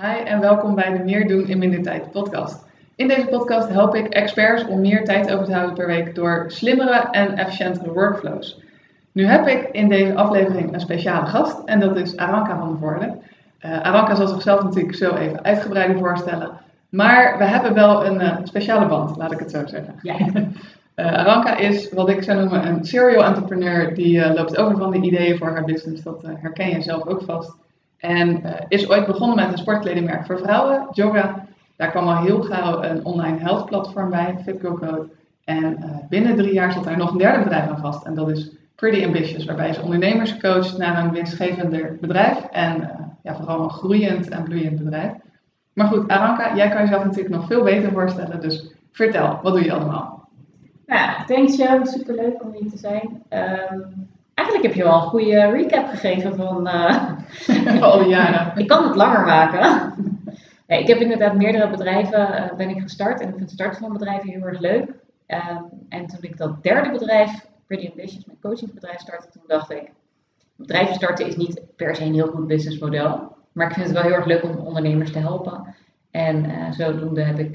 Hi en welkom bij de Meer doen in minder tijd podcast. In deze podcast help ik experts om meer tijd over te houden per week door slimmere en efficiëntere workflows. Nu heb ik in deze aflevering een speciale gast en dat is Aranka van der Voorde. Uh, Aranka zal zichzelf natuurlijk zo even uitgebreider voorstellen, maar we hebben wel een uh, speciale band, laat ik het zo zeggen. Ja. Uh, Aranka is wat ik zou noemen een serial entrepreneur die loopt over van de ideeën voor haar business. Dat herken je zelf ook vast. En uh, is ooit begonnen met een sportkledingmerk voor vrouwen, Yoga. Daar kwam al heel gauw een online health platform bij, FitGoCode. En uh, binnen drie jaar zat daar nog een derde bedrijf aan vast. En dat is Pretty Ambitious, waarbij ze ondernemers coacht naar een winstgevender bedrijf. En uh, ja, vooral een groeiend en bloeiend bedrijf. Maar goed, Aranka, jij kan jezelf natuurlijk nog veel beter voorstellen. Dus vertel, wat doe je allemaal? Ja, thanks Jo, superleuk om hier te zijn. Um, Eigenlijk heb je wel een goede recap gegeven van, uh, van al die jaren. ik kan het langer maken. ja, ik heb inderdaad meerdere bedrijven uh, ben ik gestart en ik vind het starten van bedrijven heel erg leuk. Um, en toen ik dat derde bedrijf, Pretty Ambitious, mijn coachingsbedrijf startte, toen dacht ik, bedrijven starten is niet per se een heel goed businessmodel. Maar ik vind het wel heel erg leuk om ondernemers te helpen. En uh, zodoende heb ik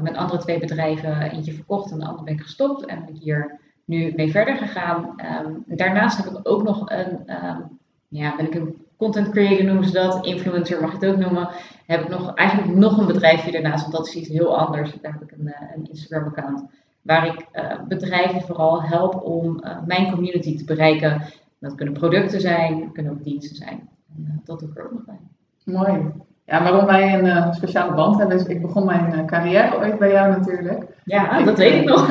mijn andere twee bedrijven eentje verkocht en de andere ben ik gestopt. En ben ik hier nu mee verder gegaan. Um, daarnaast heb ik ook nog een, um, ja, ben ik een content creator noemen ze dat, influencer mag je het ook noemen. Heb ik nog, eigenlijk nog een bedrijfje daarnaast, want dat is iets heel anders. Daar heb ik een, uh, een Instagram account waar ik uh, bedrijven vooral help om uh, mijn community te bereiken. Dat kunnen producten zijn, kunnen ook diensten zijn. En, dat doe ik er ook nog bij. Mooi. Ja, waarom wij een uh, speciale band hebben is, ik begon mijn uh, carrière ooit bij jou natuurlijk. Ja, ik, dat weet ik nog.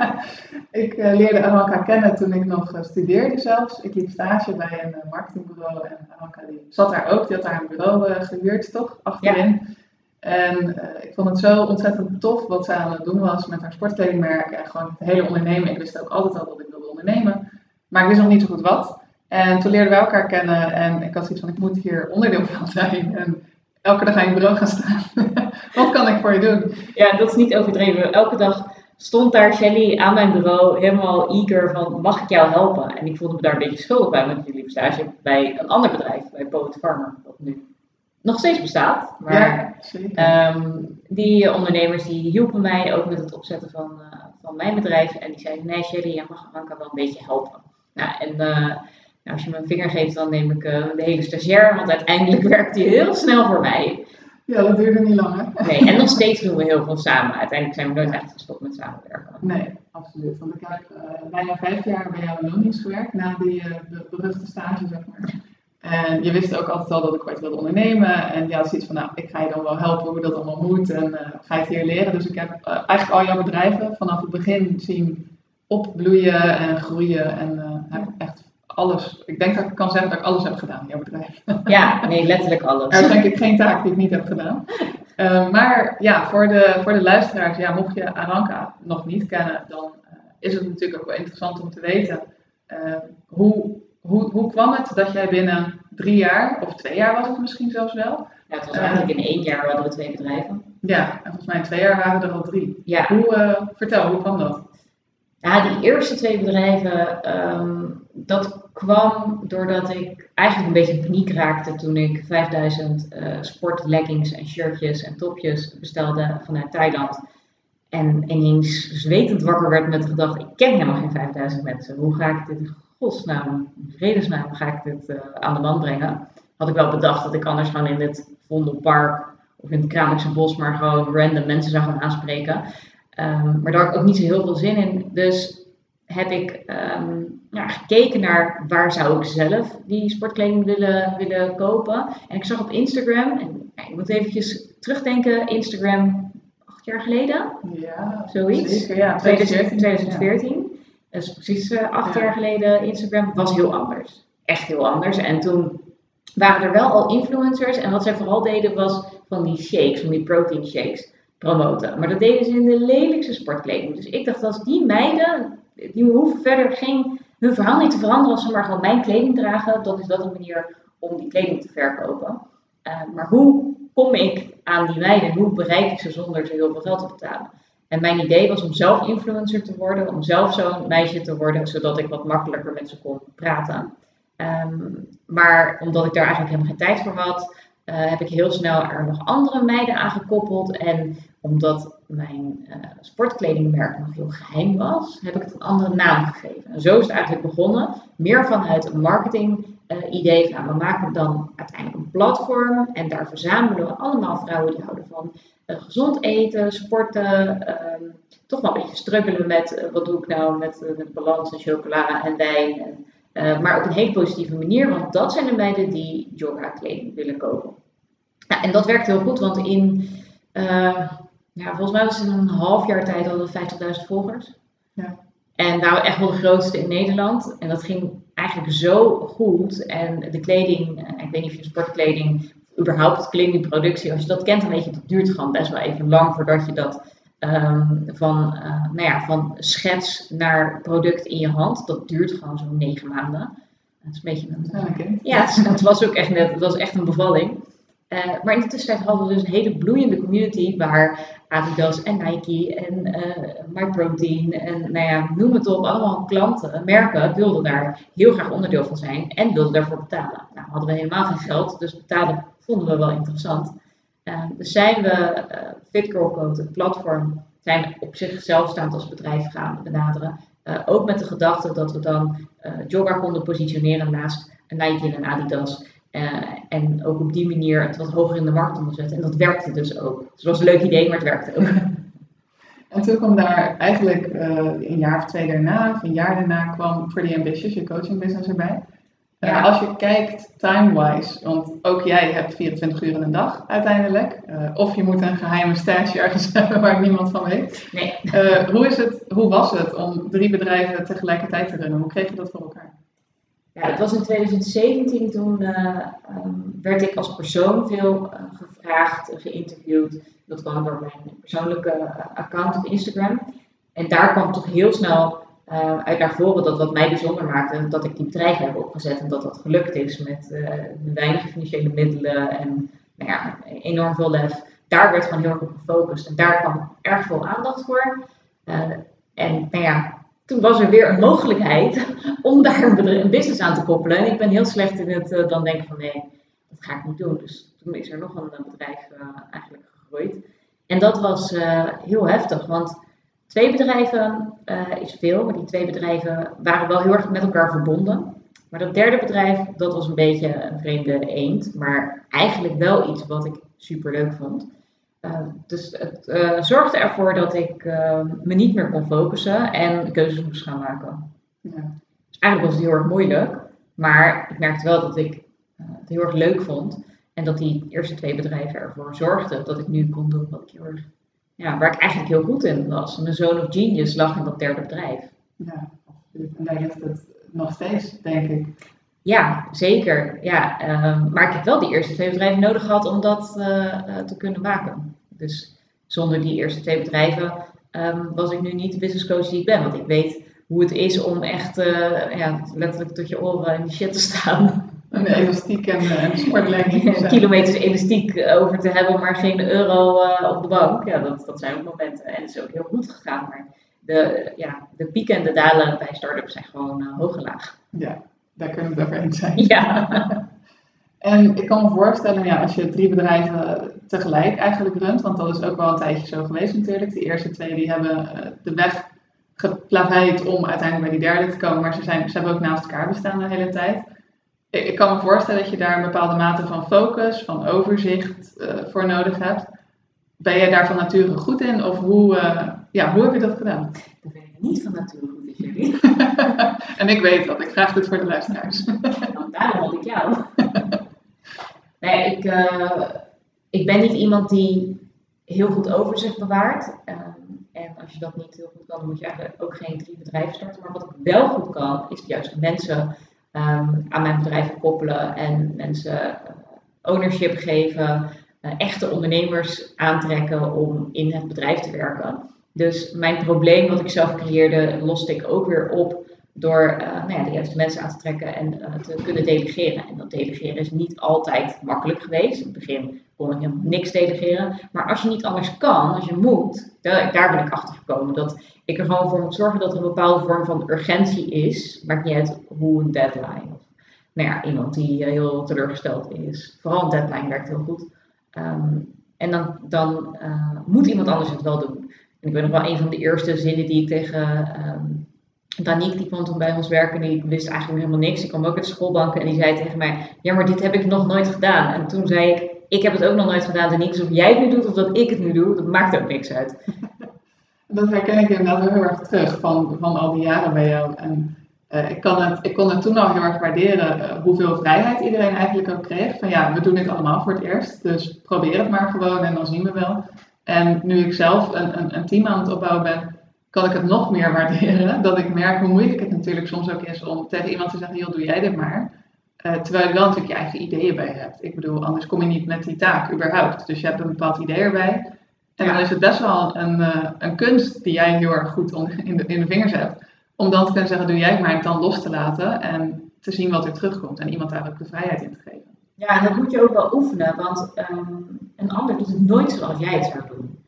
ik uh, leerde Aranka kennen toen ik nog studeerde zelfs. Ik liep stage bij een marketingbureau en Aranka die zat daar ook. Die had daar een bureau gehuurd, toch? Achterin. Ja. En ik vond het zo ontzettend tof wat zij aan het doen was met haar sportkledingmerk en gewoon het hele ondernemen. Ik wist ook altijd al dat ik wilde ondernemen, maar ik wist nog niet zo goed wat. En toen leerden wij elkaar kennen en ik had zoiets van, ik moet hier onderdeel van zijn. En elke dag aan je bureau gaan staan. Wat kan ik voor je doen? Ja, dat is niet overdreven. Elke dag stond daar Shelly aan mijn bureau helemaal eager van, mag ik jou helpen? En ik voelde me daar een beetje schuldig bij, want jullie stage bij een ander bedrijf, bij Poet Farmer, dat nu nog steeds bestaat. Maar ja, um, die ondernemers die hielpen mij ook met het opzetten van, uh, van mijn bedrijf. En die zeiden, nee Shelly, jij mag Anka wel een beetje helpen. Nou, en uh, nou, als je me een vinger geeft, dan neem ik uh, de hele stagiair, want uiteindelijk werkt hij heel snel voor mij. Ja, dat duurde niet lang, hè? Nee, en nog steeds doen we heel veel samen. Uiteindelijk zijn we nooit echt gestopt met samenwerken. Nee, absoluut. Want ik heb uh, bijna vijf jaar bij jou in gewerkt, na die uh, de beruchte stage, zeg maar. En je wist ook altijd al dat ik ooit wilde ondernemen. En had zoiets van, nou, ik ga je dan wel helpen hoe dat allemaal moet. En uh, ga je het hier leren. Dus ik heb eigenlijk al jouw bedrijven vanaf het begin zien opbloeien en groeien. En alles. Ik denk dat ik kan zeggen dat ik alles heb gedaan in jouw bedrijf. Ja, nee, letterlijk alles. Er is denk ik geen taak die ik niet heb gedaan. Uh, maar ja, voor de, voor de luisteraars, ja, mocht je Aranka nog niet kennen, dan uh, is het natuurlijk ook wel interessant om te weten. Uh, hoe, hoe, hoe kwam het dat jij binnen drie jaar, of twee jaar was het misschien zelfs wel? Ja, het was eigenlijk in één jaar hadden we twee bedrijven. Ja, en volgens mij in twee jaar waren er al drie. Ja. Hoe, vertel, hoe kwam dat? Ja, die eerste twee bedrijven, um, dat kwam doordat ik eigenlijk een beetje paniek raakte toen ik 5000 uh, sportleggings en shirtjes en topjes bestelde vanuit Thailand. En ineens zwetend wakker werd met de gedachte, ik ken helemaal geen 5000 mensen. Hoe ga ik dit in godsnaam, in vredesnaam, ga ik dit uh, aan de man brengen? Had ik wel bedacht dat ik anders gewoon in het Vondelpark of in het Kralingse Bos maar gewoon random mensen zou gaan aanspreken. Um, maar daar had ik ook niet zo heel veel zin in. Dus heb ik um, ja, gekeken naar waar zou ik zelf die sportkleding willen, willen kopen. En ik zag op Instagram, en ik moet eventjes terugdenken, Instagram acht jaar geleden. Ja, zoiets. Zeker, ja, 2014. 2014. Ja. Dat is precies uh, acht ja. jaar geleden. Instagram was heel anders. Echt heel anders. En toen waren er wel al influencers. En wat zij vooral deden was van die shakes, van die protein shakes promoten. Maar dat deden ze in de lelijkste sportkleding. Dus ik dacht, als die meiden, die hoeven verder geen, hun verhaal niet te veranderen als ze maar gewoon mijn kleding dragen, dan is dat een manier om die kleding te verkopen. Uh, maar hoe kom ik aan die meiden? Hoe bereik ik ze zonder ze heel veel geld te betalen? En mijn idee was om zelf influencer te worden, om zelf zo'n meisje te worden, zodat ik wat makkelijker met ze kon praten. Um, maar omdat ik daar eigenlijk helemaal geen tijd voor had, eh, heb ik heel snel er nog andere meiden aan gekoppeld. En omdat mijn uh, sportkledingmerk nog heel geheim was, heb ik het een andere naam gegeven. En zo is het eigenlijk begonnen. Meer vanuit een marketing uh, idee van, we maken dan uiteindelijk een platform en daar verzamelen we allemaal vrouwen die houden van gezond eten, sporten, ehm, toch wel een beetje struggelen met wat doe ik nou met, met balans en chocola en wijn. En, maar op een hele positieve manier, want dat zijn de meiden die yoga kleding willen kopen. En dat werkt heel goed, want in, ja, volgens mij was het in een half jaar tijd al 50.000 volgers. Ja. En waren echt wel de grootste in Nederland. En dat ging eigenlijk zo goed. En de kleding, eh, ik weet niet of je sportkleding, überhaupt kledingproductie, als je dat kent, dan weet je, dat duurt gewoon best wel even lang voordat je dat um, van, uh, nou ja, van schets naar product in je hand, dat duurt gewoon zo'n negen maanden. Dat is een beetje een. Ja, het, was ook echt net, het was echt een bevalling. Uh, maar in de tussentijd hadden we dus een hele bloeiende community waar Adidas en Nike en uh, MyProtein en nou ja, noem het op, allemaal klanten, merken wilden daar heel graag onderdeel van zijn en wilden daarvoor betalen. Nou, hadden we helemaal geen geld, dus betalen vonden we wel interessant. Uh, dus zijn we uh, Fit Girl Code, het platform, zijn op zichzelf staand als bedrijf gaan benaderen. ook met de gedachte dat we dan Jogger konden positioneren naast Nike en Adidas. Uh, en ook op die manier het wat hoger in de markt onderzetten. En dat werkte dus ook. Dus het was een leuk idee, maar het werkte ook. En toen kwam daar eigenlijk uh, een jaar of twee daarna, of een jaar daarna, kwam Pretty Ambitious, je coaching business erbij. Uh, ja. Als je kijkt time-wise, want ook jij hebt 24 uur in een dag uiteindelijk. of je moet een geheime stage ergens hebben waar niemand van weet. Nee. hoe, is het, hoe was het om drie bedrijven tegelijkertijd te runnen? Hoe kreeg je dat voor elkaar? Ja, het was in 2017, toen uh, um, werd ik als persoon veel uh, gevraagd, geïnterviewd. Dat kwam door mijn persoonlijke uh, account op Instagram. En daar kwam toch heel snel uit naar voren dat wat mij bijzonder maakte, dat ik die bedrijven heb opgezet en dat dat gelukt is met weinig financiële middelen en nou ja, enorm veel lef. Daar werd gewoon heel erg op gefocust en daar kwam erg veel aandacht voor. en nou ja, toen was er weer een mogelijkheid om daar een, business aan te koppelen. En ik ben heel slecht in het uh, dan denken van nee, dat ga ik niet doen. Dus toen is er nog een uh, bedrijf uh, eigenlijk gegroeid. En dat was heel heftig, want twee bedrijven is veel, maar die twee bedrijven waren wel heel erg met elkaar verbonden. Maar dat derde bedrijf, dat was een beetje een vreemde eend, maar eigenlijk wel iets wat ik super leuk vond. Uh, dus het uh, zorgde ervoor dat ik uh, me niet meer kon focussen en keuzes moest gaan maken. Ja. Dus eigenlijk was het heel erg moeilijk, maar ik merkte wel dat ik het heel erg leuk vond. En dat die eerste twee bedrijven ervoor zorgden dat ik nu kon doen wat ik heel erg, ja, waar ik eigenlijk heel goed in was. Mijn zoon of genius lag in dat derde bedrijf. Ja, absoluut. En daar ligt het nog steeds, denk ik. Ja, zeker. Ja, ehm, maar ik heb wel die eerste twee bedrijven nodig gehad om dat te kunnen maken. Dus zonder die eerste twee bedrijven um, was ik nu niet de business coach die ik ben. Want ik weet hoe het is om echt uh, ja, letterlijk tot je oren in die shit te staan. En elastiek en, uh, sportlegging. Kilometers elastiek over te hebben, maar geen euro uh, op de bank. Ja, dat, dat zijn ook momenten. En het is ook heel goed gegaan. Maar de, ja, de pieken en de dalen bij start-ups zijn gewoon hoog en laag. Ja, daar kunnen we het over eens zijn. Ja. En ik kan me voorstellen, ja, als je drie bedrijven tegelijk eigenlijk runt, want dat is ook wel een tijdje zo geweest natuurlijk. De eerste twee die hebben eh, de weg geplaveid om uiteindelijk bij die derde te komen, maar ze, zijn, ze hebben ook naast elkaar bestaan de hele tijd. Ik, kan me voorstellen dat je daar een bepaalde mate van focus, van overzicht uh, voor nodig hebt. Ben jij daar van nature goed in of hoe, uh, ja, hoe heb je dat gedaan? Dat ben ik niet van nature goed. en ik weet dat, ik vraag het voor de luisteraars. nou, daarom had ik jou. Ik, uh, ik ben niet iemand die heel goed overzicht bewaart. Um, en als je dat niet heel goed kan, dan moet je eigenlijk ook geen drie bedrijven starten. Maar wat ik wel goed kan, is juist mensen um, aan mijn bedrijf koppelen en mensen uh, ownership geven. Echte ondernemers aantrekken om in het bedrijf te werken. Dus mijn probleem wat ik zelf creëerde, loste ik ook weer op door uh, nou ja, de juiste mensen aan te trekken en uh, te kunnen delegeren. En dat delegeren is niet altijd makkelijk geweest. In het begin kon ik helemaal niks delegeren. Maar als je niet anders kan, als je moet, daar, ben ik achter gekomen. Dat ik er gewoon voor moet zorgen dat er een bepaalde vorm van urgentie is. Maakt niet uit hoe een deadline of nou ja, iemand die heel teleurgesteld is. Vooral een deadline werkt heel goed. Ehm, en dan, dan moet iemand anders het wel doen. Ik weet nog wel een van de eerste zinnen die ik tegen um, Danique, die kwam toen bij ons werken, die wist eigenlijk helemaal niks. Die kwam ook uit de schoolbanken en die zei tegen mij, ja maar dit heb ik nog nooit gedaan. En toen zei ik, ik heb het ook nog nooit gedaan. Danique, dus of jij het nu doet of dat ik het nu doe, dat maakt ook niks uit. Dat herken ik inderdaad heel erg terug van, van al die jaren bij jou. En uh, ik, kan het, ik kon het toen al heel erg waarderen uh, hoeveel vrijheid iedereen eigenlijk ook kreeg. Van ja, we doen dit allemaal voor het eerst, dus probeer het maar gewoon en dan zien we wel. En nu ik zelf een, een, een team aan het opbouwen ben, kan ik het nog meer waarderen. Dat ik merk hoe moeilijk het natuurlijk soms ook is om tegen iemand te zeggen, joh, doe jij dit maar. Uh, terwijl je wel natuurlijk je eigen ideeën bij hebt. Ik bedoel, anders kom je niet met die taak überhaupt. Dus je hebt een bepaald idee erbij. En dan is het best wel een, uh, een kunst die jij heel erg goed in, de, in de vingers hebt. Om dan te kunnen zeggen, doe jij het maar, en dan los te laten en te zien wat er terugkomt. En iemand daar ook de vrijheid in te geven. Ja, en dat moet je ook wel oefenen, want um, een ander doet het nooit zoals jij het zou doen.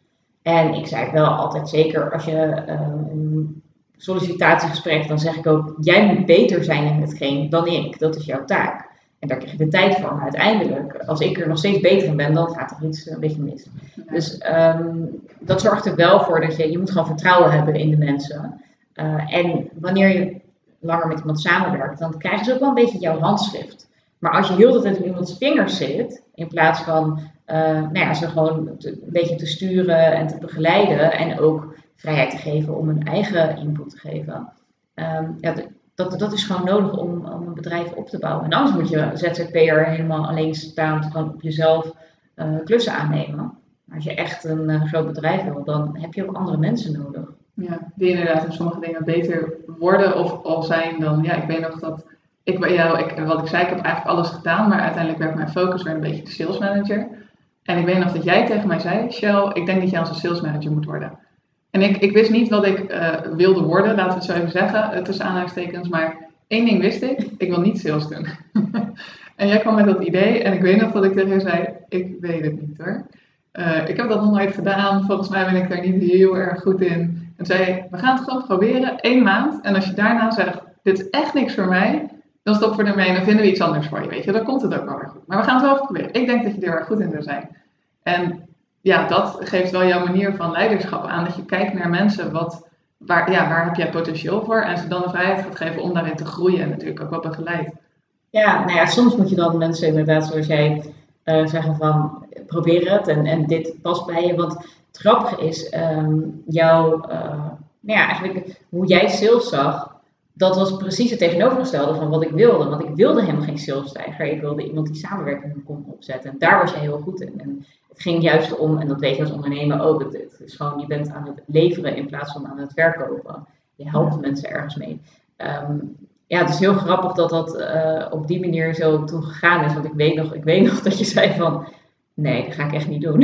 En ik zei het wel altijd zeker als je um, sollicitatiegesprek, dan zeg ik ook, jij moet beter zijn in hetgeen dan ik. Dat is jouw taak. En daar krijg je de tijd voor. Maar uiteindelijk, als ik er nog steeds beter in ben, dan gaat er iets een beetje mis. Dus um, dat zorgt er wel voor dat je, je moet gewoon vertrouwen hebben in de mensen. Uh, en wanneer je langer met iemand samenwerkt, dan krijgen ze ook wel een beetje jouw handschrift. Maar als je heel de tijd op iemands vingers zit, in plaats van uh, nou ja, ze gewoon een beetje te sturen en te begeleiden en ook vrijheid te geven om hun eigen input te geven. Um, ja, dat, dat is gewoon nodig om, om een bedrijf op te bouwen. En anders moet je ZZP'er helemaal alleen staan, gewoon op jezelf uh, klussen aannemen. Als je echt een uh, groot bedrijf wil, dan heb je ook andere mensen nodig. Ja, die inderdaad in sommige dingen beter worden of al zijn dan, ja, ik weet nog dat ik jou, ik, wat ik zei, ik heb eigenlijk alles gedaan, maar uiteindelijk werd mijn focus weer een beetje de sales manager. En ik weet nog dat jij tegen mij zei, Shell, ik denk dat jij onze sales manager moet worden. En ik, ik wist niet wat ik uh, wilde worden, laten we het zo even zeggen, tussen aanhalingstekens. Maar één ding wist ik, ik wil niet sales doen. en jij kwam met dat idee en ik weet nog dat ik tegen je zei, ik weet het niet hoor. Uh, ik heb dat nog nooit gedaan, volgens mij ben ik daar niet heel erg goed in. En zei, we gaan het gewoon proberen, één maand. En als je daarna zegt, dit is echt niks voor mij, dan stoppen we ermee en dan vinden we iets anders voor je, weet je. Dan komt het ook wel weer goed. Maar we gaan het wel even proberen. Ik denk dat je er erg goed in zou zijn. En ja, dat geeft wel jouw manier van leiderschap aan. Dat je kijkt naar mensen, wat, waar, ja, waar heb jij potentieel voor? En ze dan de vrijheid gaat geven om daarin te groeien en natuurlijk ook wel begeleid. Ja, nou ja, soms moet je dan mensen inderdaad, zoals jij uh, zeggen van, probeer het en, en dit past bij je. Want het grappige is, um, jouw, uh, nou ja, eigenlijk hoe jij sales zag, dat was precies het tegenovergestelde van wat ik wilde. Want ik wilde helemaal geen salesstijger. Ik wilde iemand die samenwerking kon opzetten. En daar was jij heel goed in. En het ging juist om, en dat weet je als ondernemer ook, het, het is gewoon, je bent aan het leveren in plaats van aan het verkopen. Je helpt mensen ergens mee. Um, ja, het is heel grappig dat dat uh, op die manier zo toen gegaan is. Want ik weet nog, ik weet nog dat je zei van, nee, dat ga ik echt niet doen.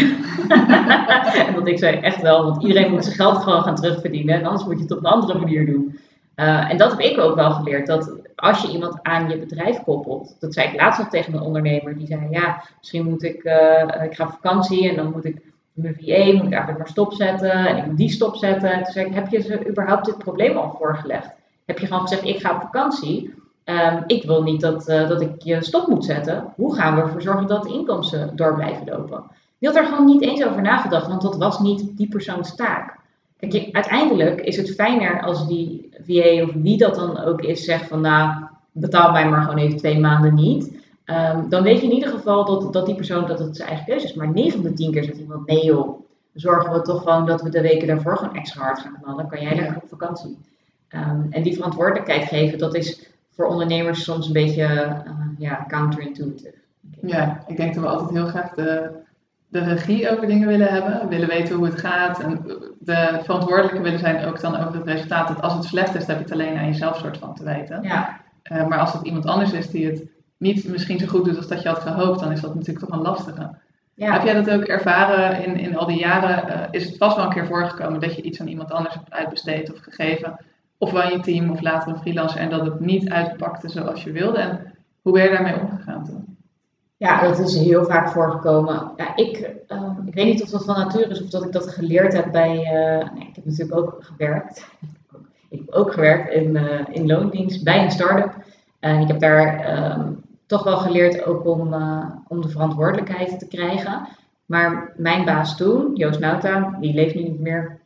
en dat ik zei, echt wel, want iedereen moet zijn geld gewoon gaan terugverdienen. En anders moet je het op een andere manier doen. Uh, en dat heb ik ook wel geleerd. Dat als je iemand aan je bedrijf koppelt. Dat zei ik laatst nog tegen een ondernemer. Die zei, ja, misschien moet ik, uh, ik ga op vakantie en dan moet ik mijn VA, moet ik eigenlijk maar stopzetten. En ik moet die stopzetten. En toen zei ik, heb je ze überhaupt dit probleem al voorgelegd? Heb je gewoon gezegd, ik ga op vakantie. Um, ik wil niet dat, uh, dat ik je stop moet zetten. Hoe gaan we ervoor zorgen dat de inkomsten door blijven lopen? Die had er gewoon niet eens over nagedacht, want dat was niet die persoons taak. Kijk, uiteindelijk is het fijner als die VA of wie dat dan ook is zegt van nou, betaal mij maar gewoon even twee maanden niet. Um, dan weet je in ieder geval dat, dat die persoon dat het zijn eigen keuze is. Maar 9 van de 10 keer zegt iemand nee joh, zorgen we toch gewoon dat we de weken daarvoor gewoon extra hard gaan knallen. Dan kan jij lekker op vakantie. Um, en die verantwoordelijkheid geven, dat is voor ondernemers soms een beetje uh, ja, counterintuitive. Ja, ik denk dat we altijd heel graag de de regie over dingen willen hebben, willen weten hoe het gaat en de verantwoordelijke willen zijn ook dan over het resultaat. Dat als het slecht is, heb je het alleen aan jezelf soort van te weten. Ja. Uh, maar als het iemand anders is die het niet misschien zo goed doet als dat je had gehoopt, dan is dat natuurlijk toch een lastige. Ja. Heb jij dat ook ervaren in, in al die jaren? Uh, is het vast wel een keer voorgekomen dat je iets aan iemand anders hebt uitbesteed of gegeven? Ofwel in je team of later een freelancer en dat het niet uitpakte zoals je wilde? En hoe ben je daarmee omgegaan toen? Ja, dat is heel vaak voorgekomen. Ja, ik, uh, ik weet niet of dat van nature is of dat ik dat geleerd heb bij. Uh, nee, ik heb natuurlijk ook gewerkt. ik heb ook gewerkt in, uh, in loondienst bij een start-up. En ik heb daar ehm, toch wel geleerd ook om, eh, om de verantwoordelijkheid te krijgen. Maar mijn baas toen, Joost Nauta, die leeft nu niet meer,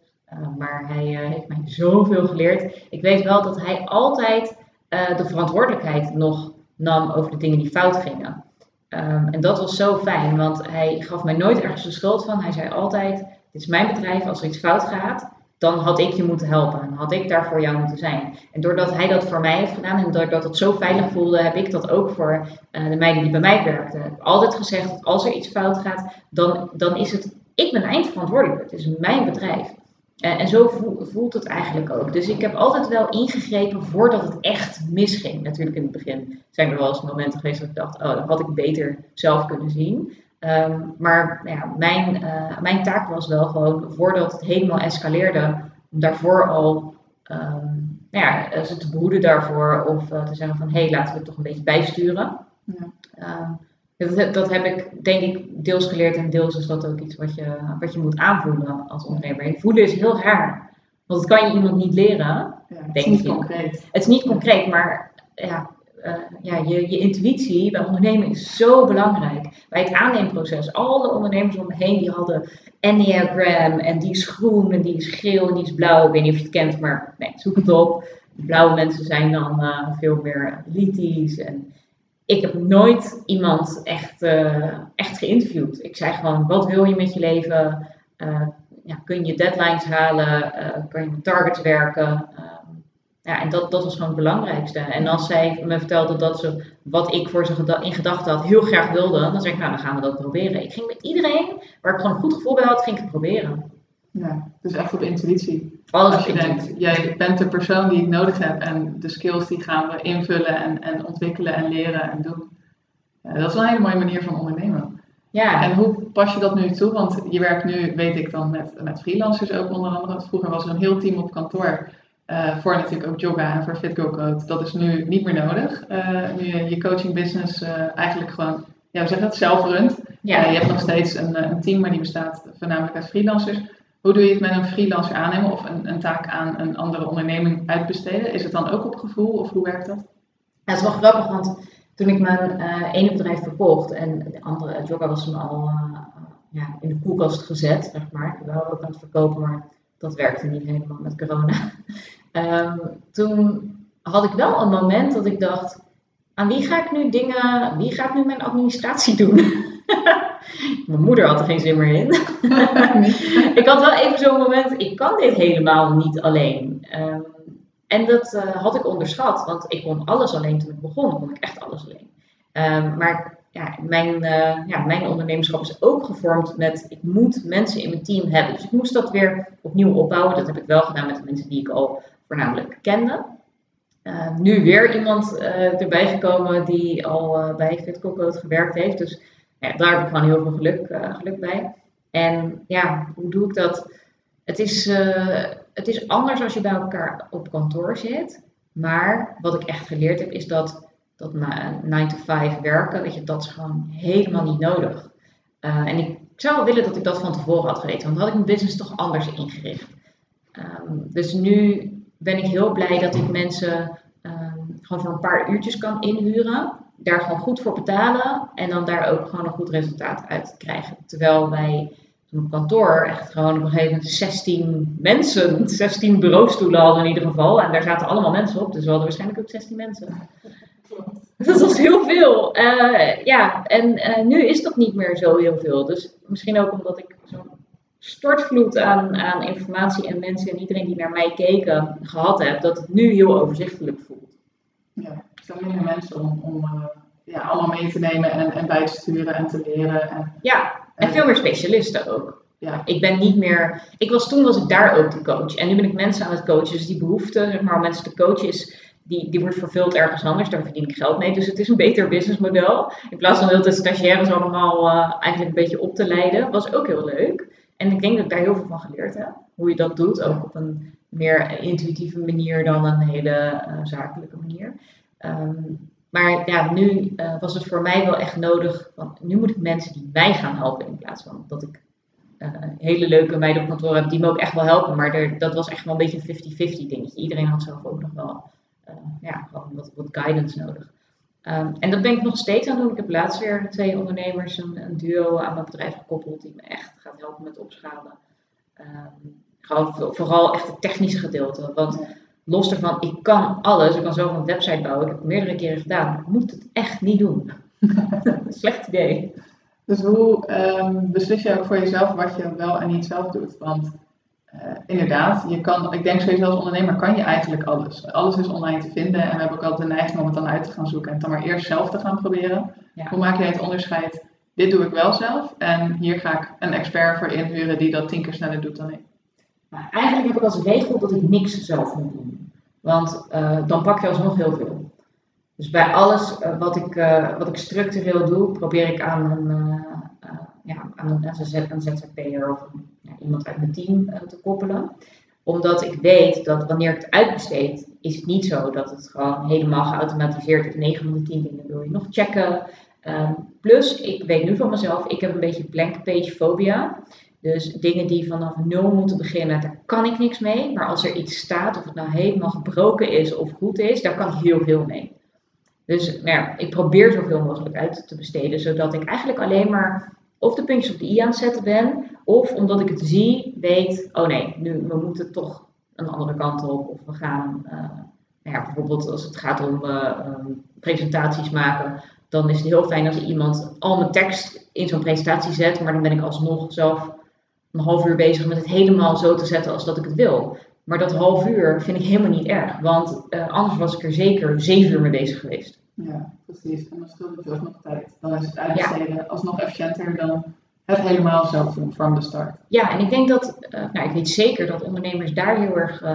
maar hij heeft mij zoveel geleerd. Ik weet wel dat hij altijd de verantwoordelijkheid nog nam over de dingen die fout gingen. Um, en dat was zo fijn, want hij gaf mij nooit ergens de schuld van. Hij zei altijd: Dit is mijn bedrijf, als er iets fout gaat, dan had ik je moeten helpen. Dan had ik daar voor jou moeten zijn. En doordat hij dat voor mij heeft gedaan en doordat het zo veilig voelde, heb ik dat ook voor uh, de meiden die bij mij werkten. Ik heb altijd gezegd dat als er iets fout gaat, dan, dan is het, ik ben eindverantwoordelijk. Het is mijn bedrijf. Uh, en zo voelt het eigenlijk ook. Dus ik heb altijd wel ingegrepen voordat het echt misging. Natuurlijk in het begin zijn er wel eens momenten geweest dat ik dacht, oh, dat had ik beter zelf kunnen zien. Um, maar nou ja, mijn, uh, mijn taak was wel gewoon, voordat het helemaal escaleerde, om daarvoor al um, nou ja, ze te behoeden daarvoor of uh, te zeggen van hé, hey, laten we het toch een beetje bijsturen. Ja. Um, dat, dat, heb ik denk ik deels geleerd en deels is dat ook iets wat je, wat je moet aanvoelen als ondernemer. En voelen is heel raar, want dat kan je iemand niet leren. Ja, het is niet concreet. Het is niet concreet, maar ja, uh, ja, je, je intuïtie bij ondernemen is zo belangrijk. Bij het aanneemproces, alle ondernemers om me heen die hadden Enneagram en die is groen en die is geel en die is blauw. Ik weet niet of je het kent, maar nee, zoek het op. blauwe mensen zijn dan uh, veel meer analytisch en ik heb nooit iemand echt, uh, echt geïnterviewd. Ik zei gewoon, wat wil je met je leven? ja, kun je deadlines halen? kan je met targets werken? Ja, en dat, dat was gewoon het belangrijkste. En als zij me vertelde dat ze wat ik voor ze in gedachten had heel graag wilde, dan zei ik, nou dan gaan we dat proberen. Ik ging met iedereen waar ik gewoon een goed gevoel bij had, ging ik het proberen. Ja, dus echt op intuïtie. Alles als je denkt, jij bent de persoon die ik nodig heb en de skills die gaan we invullen en, en ontwikkelen en leren en doen. Ja, dat is wel een hele mooie manier van ondernemen. Ja. En hoe pas je dat nu toe? Want je werkt nu, weet ik dan, met, met freelancers ook onder andere. Vroeger was er een heel team op kantoor uh, voor natuurlijk ook yoga en voor Fit Go Code. Dat is nu niet meer nodig. Uh, nu je je coaching business uh, eigenlijk gewoon, ja, we zeggen het, zelf runt. Ja. je hebt nog steeds een, een, team, maar die bestaat voornamelijk uit freelancers. Hoe doe je het met een freelancer aannemen of een, een, taak aan een andere onderneming uitbesteden? Is het dan ook op gevoel of hoe werkt dat? Het is wel grappig, want toen ik mijn ene bedrijf verkocht en de andere, yoga was toen al ja, in de koelkast gezet, zeg maar. Ik wel ook aan het verkopen, maar dat werkte niet helemaal met corona. Um, toen had ik wel een moment dat ik dacht, aan wie ga ik nu dingen, wie gaat nu mijn administratie doen? mijn moeder had er geen zin meer in. ik had wel even zo'n moment, ik kan dit helemaal niet alleen. Um, en dat uh, had ik onderschat, want ik kon alles alleen toen ik begon, kon ik echt alles alleen. Um, maar ja, mijn, uh, ja, mijn ondernemerschap is ook gevormd met, ik moet mensen in mijn team hebben. Dus ik moest dat weer opnieuw opbouwen. Dat heb ik wel gedaan met de mensen die ik al voornamelijk kende. Uh, nu weer iemand uh, erbij gekomen die al uh, bij FitCoCode gewerkt heeft. Dus daar heb ik gewoon heel veel geluk, geluk bij. En ja, hoe doe ik dat? Het is, het is anders als je bij elkaar op kantoor zit. Maar wat ik echt geleerd heb, is dat, dat 9 to 5 werken, weet je, dat is gewoon helemaal niet nodig. en ik, zou willen dat ik dat van tevoren had geweten, want dan had ik mijn business toch anders ingericht. Um, dus nu ben ik heel blij dat ik mensen um, gewoon voor een paar uurtjes kan inhuren. Daar gewoon goed voor betalen en dan daar ook gewoon een goed resultaat uit krijgen. Terwijl wij op kantoor echt gewoon op een gegeven moment 16 mensen, 16 bureaustoelen hadden in ieder geval. En daar zaten allemaal mensen op, dus we hadden waarschijnlijk ook 16 mensen. Dat was heel veel. Uh, ja, en uh, nu is dat niet meer zo heel veel. Dus misschien ook omdat ik zo'n stortvloed aan, aan informatie en mensen en iedereen die naar mij keken gehad heb, dat het nu heel overzichtelijk voelt. Ja, zijn minder mensen om, om uh, ja, allemaal mee te nemen en, en bij te sturen en te leren. En, ja, en, veel meer specialisten ook. Ja. Ik ben niet meer. Ik was toen was ik daar ook de coach. En nu ben ik mensen aan het coachen. Dus die behoefte, zeg maar, om mensen te coachen is. Die, die wordt vervuld ergens anders, daar verdien ik geld mee. Dus het is een beter businessmodel. In plaats van de stagiaires allemaal uh, eigenlijk een beetje op te leiden. Was ook heel leuk. En ik denk dat ik daar heel veel van geleerd heb. Hoe je dat doet, ook op een meer intuïtieve manier dan een hele uh, zakelijke manier. Um, maar ja, nu uh, was het voor mij wel echt nodig. Want nu moet ik mensen die mij gaan helpen. In plaats van dat ik uh, hele leuke meiden op kantoor heb die me ook echt wel helpen. Maar dat was echt wel een beetje een 50-50 dingetje. Iedereen had zelf ook nog wel ja, gewoon wat, guidance nodig. Ehm, en dat ben ik nog steeds aan het doen. Ik heb laatst weer twee ondernemers, een, duo aan mijn bedrijf gekoppeld die me echt gaat helpen met opschalen. Um, gewoon vooral echt het technische gedeelte. Want los daarvan, ik kan alles. Ik kan zo een website bouwen. Ik heb het meerdere keren gedaan. ik moet het echt niet doen. Slecht idee. Dus hoe um, beslis je ook voor jezelf wat je wel en niet zelf doet? Want uh, inderdaad, je kan, ik denk sowieso als ondernemer kan je eigenlijk alles. Alles is online te vinden en we hebben ook altijd de neiging om het dan uit te gaan zoeken en het dan maar eerst zelf te gaan proberen. Hoe maak jij het onderscheid? Dit doe ik wel zelf en hier ga ik een expert voor inhuren die dat tien keer sneller doet dan ik. Nou, eigenlijk heb ik als regel dat ik niks zelf moet doen. Want uh, dan pak je alsnog heel veel. Dus bij alles uh, wat, ik, uh, wat ik structureel doe, probeer ik aan een, ja, aan een, een ZZP'er of ja, iemand uit mijn team te koppelen. Omdat ik weet dat wanneer ik het uitbesteed, is het niet zo dat het gewoon helemaal geautomatiseerd is. 9 van de 10 dingen wil je nog checken. Um, plus, ik weet nu van mezelf, ik heb een beetje blank page fobia. Dus dingen die vanaf nul moeten beginnen, daar kan ik niks mee. Maar als er iets staat, of het nou helemaal gebroken is of goed is, daar kan ik heel veel mee. Dus nou ja, ik probeer zoveel mogelijk uit te besteden, zodat ik eigenlijk alleen maar of de puntjes op de i aan het zetten ben, of omdat ik het zie, weet, oh nee, nu we moeten toch een andere kant op. Of we gaan, uh, nou ja, bijvoorbeeld als het gaat om uh, um, presentaties maken, dan is het heel fijn als iemand al mijn tekst in zo'n presentatie zet, maar dan ben ik alsnog zelf een half uur bezig met het helemaal zo te zetten als dat ik het wil. Maar dat half uur vind ik helemaal niet erg, want uh, anders was ik er zeker zeven uur mee bezig geweest. Ja, precies. En dan scheelt het dus nog tijd. Dan is het uitbesteden ja. alsnog efficiënter dan het helemaal zelf doen, from the start. Ja, en ik denk dat, uh, nou ik weet zeker dat ondernemers daar heel erg uh,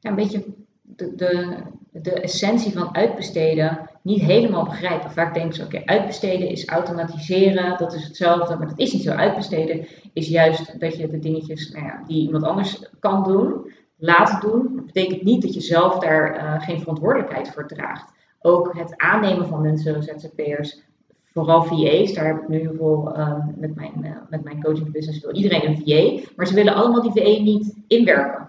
ja, een beetje de, de, de essentie van uitbesteden niet helemaal begrijpen. Vaak denken ze, oké, uitbesteden is automatiseren, dat is hetzelfde, maar dat is niet zo. Uitbesteden is juist dat je de dingetjes nou ja, die iemand anders kan doen, laten doen. Dat betekent niet dat je zelf daar uh, geen verantwoordelijkheid voor draagt. Ook het aannemen van mensen, ZZP'ers, vooral VA's, daar heb ik nu heel veel uh, met, mijn, uh, met mijn coaching business, wil iedereen een VA, maar ze willen allemaal die VA niet inwerken.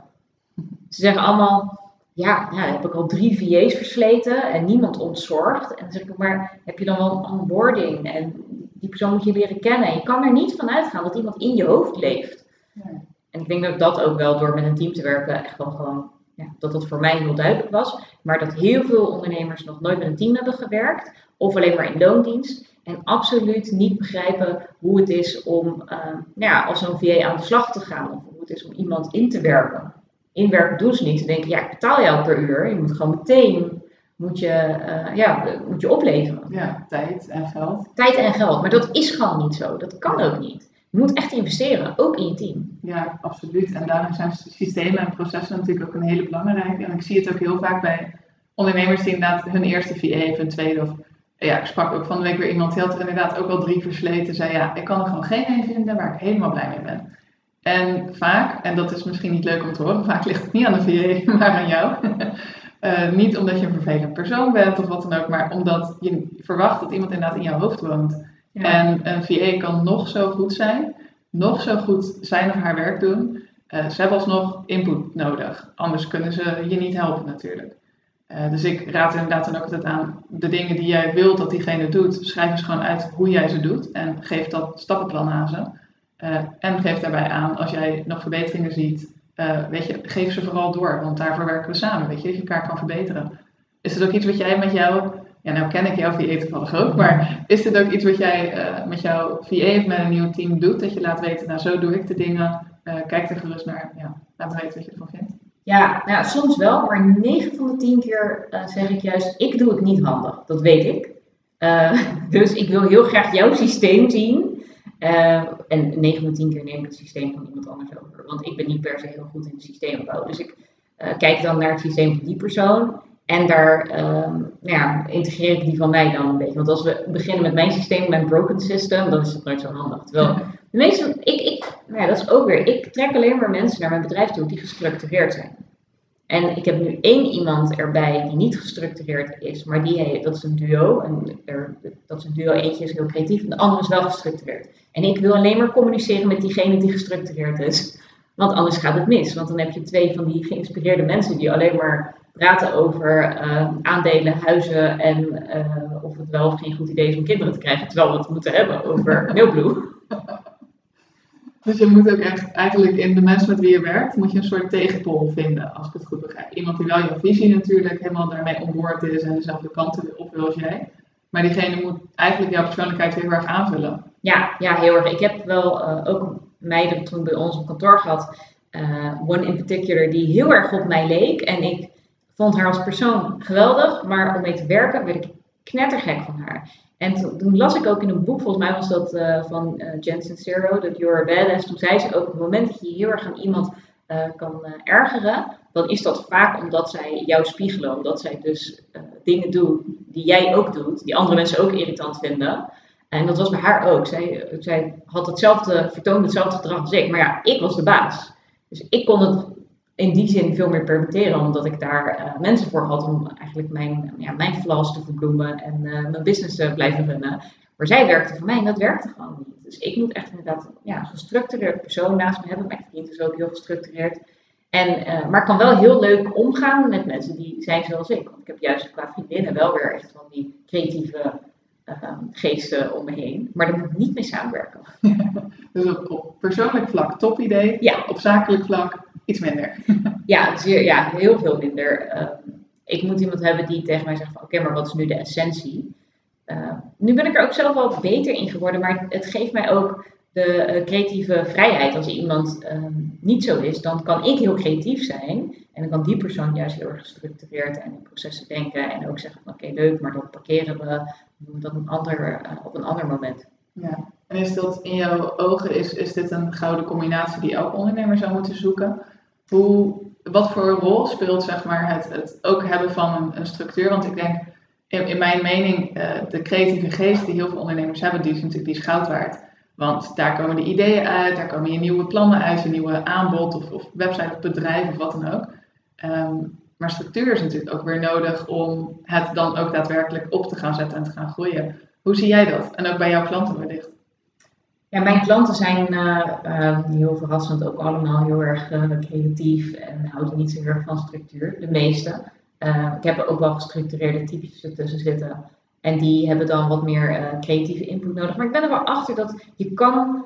Ze zeggen allemaal, ja, ja, heb ik al drie VA's versleten en niemand ontzorgd. En dan zeg ik, maar heb je dan wel een onboarding? En die persoon moet je leren kennen. En je kan er niet van uitgaan dat iemand in je hoofd leeft. Ja. En ik denk dat dat ook wel door met een team te werken echt wel gewoon, ja, dat dat voor mij heel duidelijk was. Maar dat heel veel ondernemers nog nooit met een team hebben gewerkt. Of alleen maar in loondienst. En absoluut niet begrijpen hoe het is om uh, nou ja, als een VA aan de slag te gaan. Of hoe het is om iemand in te werken inwerken doen ze niet. Ze denken, ja, ik betaal jou per uur. Je moet gewoon meteen moet je, uh, ja, moet je opleveren. Ja, tijd en geld. Tijd en geld, maar dat is gewoon niet zo. Dat kan ook niet. Je moet echt investeren, ook in je team. Ja, absoluut. En daarom zijn systemen en processen natuurlijk ook een hele belangrijke. En ik zie het ook heel vaak bij ondernemers die inderdaad hun eerste VA of een tweede of ja, ik sprak ook van de week weer iemand die had er inderdaad ook al drie versleten. Zei ja, ik kan er gewoon geen een vinden waar ik helemaal blij mee ben. En vaak, en dat is misschien niet leuk om te horen, vaak ligt het niet aan de VA, maar aan jou. uh, niet omdat je een vervelend persoon bent of wat dan ook, maar omdat je verwacht dat iemand inderdaad in jouw hoofd woont. Ja. En een VA kan nog zo goed zijn, nog zo goed zijn of haar werk doen. Uh, ze hebben alsnog input nodig, anders kunnen ze je niet helpen natuurlijk. Uh, dus ik raad inderdaad dan ook altijd aan, de dingen die jij wilt dat diegene doet, schrijf eens gewoon uit hoe jij ze doet en geef dat stappenplan aan ze. Uh, en geef daarbij aan, als jij nog verbeteringen ziet, uh, weet je, geef ze vooral door, want daarvoor werken we samen, weet je, dat je elkaar kan verbeteren. Is het ook iets wat jij met jou, ja nou ken ik jouw VA toevallig ook, maar is dit ook iets wat jij uh, met jouw VA of met een nieuw team doet, dat je laat weten, nou zo doe ik de dingen, kijk er gerust naar, ja, laat weten wat je ervan vindt. Ja, nou, soms wel, maar 9 van de 10 keer zeg ik juist, ik doe het niet handig, dat weet ik. dus ik wil heel graag jouw systeem zien uh, en 9 van 10 keer neem ik het systeem van iemand anders over. Want ik ben niet per se heel goed in het systeembouw. Dus ik uh, kijk dan naar het systeem van die persoon. En daar nou ja, integreer ik die van mij dan een beetje. Want als we beginnen met mijn systeem, mijn broken system, dan is het nooit zo handig. Terwijl de meeste, ik, ik, nou ja, dat is ook weer, ik trek alleen maar mensen naar mijn bedrijf toe die gestructureerd zijn. En ik heb nu één iemand erbij die niet gestructureerd is, maar die heeft, dat is een duo. En er, dat is een duo, eentje is heel creatief en de andere is wel gestructureerd. En ik wil alleen maar communiceren met diegene die gestructureerd is. Want anders gaat het mis. Want dan heb je twee van die geïnspireerde mensen die alleen maar praten over aandelen, huizen en of het wel of geen goed idee is om kinderen te krijgen, terwijl we het moeten hebben over Mailblue. Dus je moet ook echt eigenlijk in de mensen met wie je werkt, moet je een soort tegenpol vinden, als ik het goed begrijp. Iemand die wel jouw visie natuurlijk helemaal daarmee onboord is en dezelfde kanten op wil als jij. Maar diegene moet eigenlijk jouw persoonlijkheid heel erg aanvullen. Ja, ja heel erg. Ik heb wel uh, ook meiden toen bij ons op kantoor gehad. Uh, one in particular die heel erg op mij leek. En ik vond haar als persoon geweldig. Maar om mee te werken werd ik knettergek van haar. En toen, las ik ook in een boek, volgens mij was dat uh, van uh, Jensen Zero, dat You're a Badass. Toen zei ze ook, op het moment dat je heel erg aan iemand uh, kan ergeren, dan is dat vaak omdat zij jou spiegelen. Omdat zij dus dingen doen die jij ook doet, die andere mensen ook irritant vinden. En dat was bij haar ook. Zij, zij had hetzelfde, vertoonde hetzelfde gedrag als ik. Maar ja, ik was de baas. Dus ik kon het in die zin veel meer permitteren, omdat ik daar uh, mensen voor had om eigenlijk mijn, ja, mijn te verbloemen en uh, mijn business te blijven runnen. Maar zij werkte voor mij en dat werkte gewoon niet. Dus ik moet echt inderdaad ja, een gestructureerd persoon naast me hebben. Mijn vriend is ook heel gestructureerd. En, maar ik kan wel heel leuk omgaan met mensen die zijn zoals ik. Want ik heb juist qua vriendinnen wel weer echt van die creatieve geesten om me heen. Maar daar moet ik niet mee samenwerken. dus op, op persoonlijk vlak top idee. Ja. Op zakelijk vlak iets minder. ja, zeer, ja, heel veel minder. Ehm, ik moet iemand hebben die tegen mij zegt van oké, maar wat is nu de essentie? Ehm, nu ben ik er ook zelf wel beter in geworden, maar het geeft mij ook de uh, creatieve vrijheid. Als iemand ehm, niet zo is, dan kan ik heel creatief zijn. En dan kan die persoon juist heel erg gestructureerd en in processen denken. En ook zeggen van oké, leuk, maar dat parkeren we, doen dat een ander, uh, op een ander moment. Ja. En is dat in jouw ogen, is, is dit een gouden combinatie die elk ondernemer zou moeten zoeken? Hoe, wat voor rol speelt zeg maar, het, het ook hebben van een, een structuur? Want ik denk, in, mijn mening, uh, de creatieve geest die heel veel ondernemers hebben, die is natuurlijk die is goud waard. Want daar komen de ideeën uit, daar komen je nieuwe plannen uit, je nieuwe aanbod of website of bedrijf of wat dan ook. Um, maar structuur is natuurlijk ook weer nodig om het dan ook daadwerkelijk op te gaan zetten en te gaan groeien. Hoe zie jij dat? En ook bij jouw klanten wellicht? Ja, mijn klanten zijn uh, uh, heel verrassend ook allemaal heel erg uh, creatief en houden niet zo heel erg van structuur, de meeste. ik heb er ook wel gestructureerde types tussen zitten en die hebben dan wat meer creatieve input nodig. Maar ik ben er wel achter dat je kan.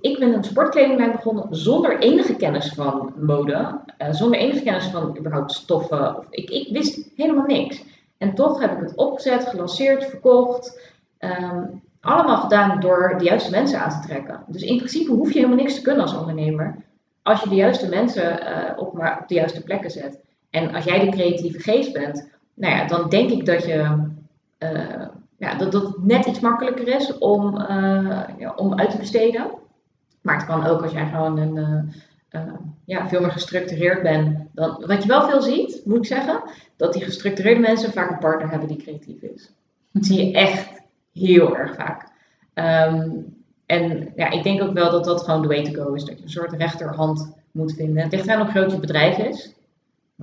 ik ben een sportkledinglijn begonnen zonder enige kennis van mode, zonder enige kennis van überhaupt stoffen. Of, ik, ik wist helemaal niks. En toch heb ik het opgezet, gelanceerd, verkocht. Um, allemaal gedaan door de juiste mensen aan te trekken. Dus in principe hoef je helemaal niks te kunnen als ondernemer. Als je de juiste mensen op, maar op de juiste plekken zet. En als jij de creatieve geest bent, nou ja, dan denk ik dat, je, uh, ja, dat, dat het net iets makkelijker is om, uh, ja, om uit te besteden. Maar het kan ook als jij gewoon een, ja, veel meer gestructureerd bent. Dan, wat je wel veel ziet, moet ik zeggen, dat die gestructureerde mensen vaak een partner hebben die creatief is. Dat zie je echt heel erg vaak. Ehm, en ja, ik denk ook wel dat dat gewoon de way to go is. Dat je een soort rechterhand moet vinden. Het ligt aan hoe groot je bedrijf is.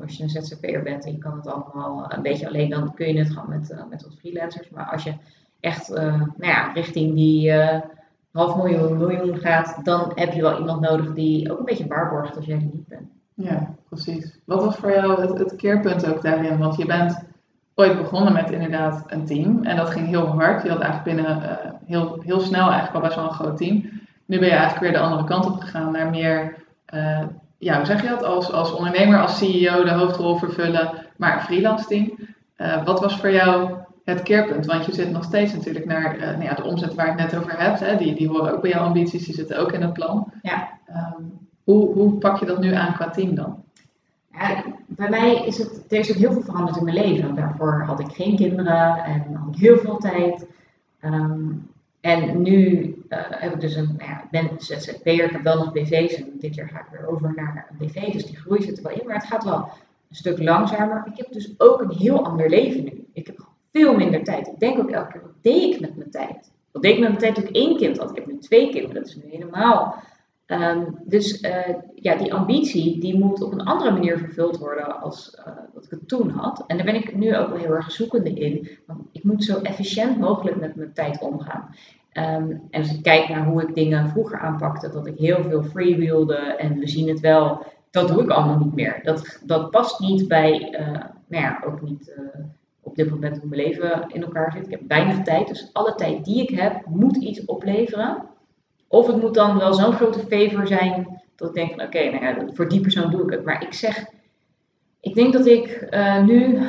Als je een ZZP'er bent en je kan het allemaal een beetje alleen, dan kun je het gewoon met, uh, met wat freelancers. Maar als je echt uh, nou ja, richting die uh, half miljoen, miljoen gaat, dan heb je wel iemand nodig die ook een beetje waarborgt als jij er niet bent. Ja, precies. Wat was voor jou het, het keerpunt ook daarin? Want je bent ooit begonnen met inderdaad een team. En dat ging heel hard. Je had eigenlijk binnen heel, heel snel eigenlijk al best wel een groot team. Nu ben je eigenlijk weer de andere kant op gegaan naar meer, ja, hoe zeg je dat? Als, als ondernemer, als CEO de hoofdrol vervullen, maar een freelance team. Uh, wat was voor jou het keerpunt? Want je zit nog steeds natuurlijk naar nou ja, de omzet waar ik het net over heb. Hè? Die, die horen ook bij jouw ambities, die zitten ook in het plan. Ja. Um, hoe, hoe pak je dat nu aan qua team dan? Ja, bij mij is het, er is ook heel veel veranderd in mijn leven. Daarvoor had ik geen kinderen en had ik heel veel tijd. Um, en nu uh, heb ik dus een, nou ja, ik ben ZZP'er, ik heb wel nog BV's en dit jaar ga ik weer over naar een BV, dus die groei zit er wel in, maar het gaat wel een stuk langzamer. Ik heb dus ook een heel ander leven nu. Ik heb veel minder tijd. Ik denk ook elke keer, wat deed ik met mijn tijd? Wat deed ik met mijn tijd toen ik één kind had? Ik heb nu twee kinderen, dat is nu helemaal Um, dus uh, ja, die ambitie die moet op een andere manier vervuld worden als uh, wat ik het toen had. En daar ben ik nu ook wel heel erg zoekende in. Want ik moet zo efficiënt mogelijk met mijn tijd omgaan. Um, en als ik kijk naar hoe ik dingen vroeger aanpakte, dat ik heel veel freewheelde en we zien het wel dat doe ik allemaal niet meer. Dat, dat past niet bij, uh, nou ja, ook niet op dit moment hoe mijn leven in elkaar zit. Ik heb weinig tijd, dus alle tijd die ik heb moet iets opleveren. Of het moet dan wel zo'n grote favor zijn dat ik denk van oké, nou ja, voor die persoon doe ik het. Maar ik zeg, ik denk dat ik uh, nu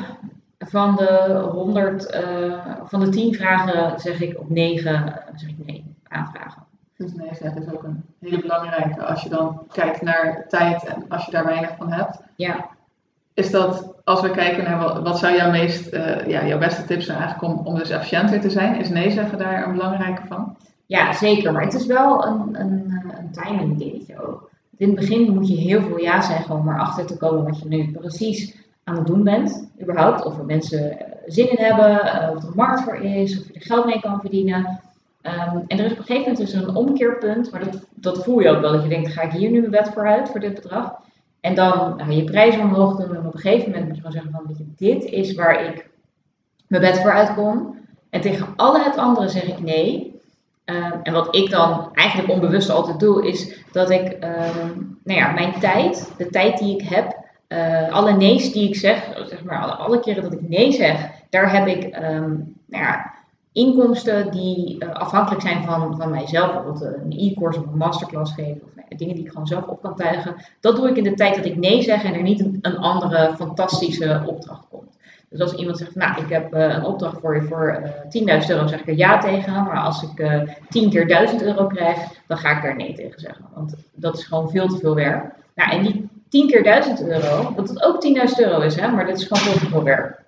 van de 100, uh, eh, van de 10 vragen zeg ik op 9 uh, eh, zeg ik nee aanvragen. Dus nee zeggen is ook een hele belangrijke als je dan kijkt naar tijd en als je daar weinig van hebt. Ja. Is dat als we kijken naar wat, wat zou jouw meest, uh, ja, jouw beste tips zijn eigenlijk om, om dus efficiënter te zijn? Is nee zeggen daar een belangrijke van? Ja, zeker. Maar het is wel een, een, een timing dingetje ook. In het begin moet je heel veel ja zeggen om erachter te komen wat je nu precies aan het doen bent, überhaupt. Of er mensen eh, zin in hebben, eh, of er markt voor is, of je er geld mee kan verdienen. Um, en er is op een gegeven moment dus een omkeerpunt, maar dat, dat voel je ook wel. Dat je denkt, ga ik hier nu mijn wet vooruit voor dit bedrag? En dan ga je prijzen omhoog doen en op een gegeven moment moet je gewoon zeggen van, weet je, dit is waar ik mijn wet voor uitkom. En tegen alle het andere zeg ik nee. Ehm, en wat ik dan eigenlijk onbewust altijd doe, is dat ik ehm, nou ja, mijn tijd, de tijd die ik heb, uh, alle nee's die ik zeg, zeg maar alle, alle, keren dat ik nee zeg, daar heb ik um, nou ja, inkomsten die uh, afhankelijk zijn van, van mijzelf. Bijvoorbeeld eh, een e-course of een masterclass geven. Of nou, dingen die ik gewoon zelf op kan tuigen. Dat doe ik in de tijd dat ik nee zeg en er niet een, andere fantastische opdracht komt. Dus als iemand zegt, nou, ik heb een opdracht voor je voor uh, 10.000 euro, zeg ik er ja tegen. Maar als ik uh, 10 keer 1000 euro krijg, dan ga ik daar nee tegen zeggen. Want dat is gewoon veel te veel werk. Nou, en die 10 keer 1000 euro, wat het ook 10.000 euro is, hè, maar dit is gewoon veel te veel werk.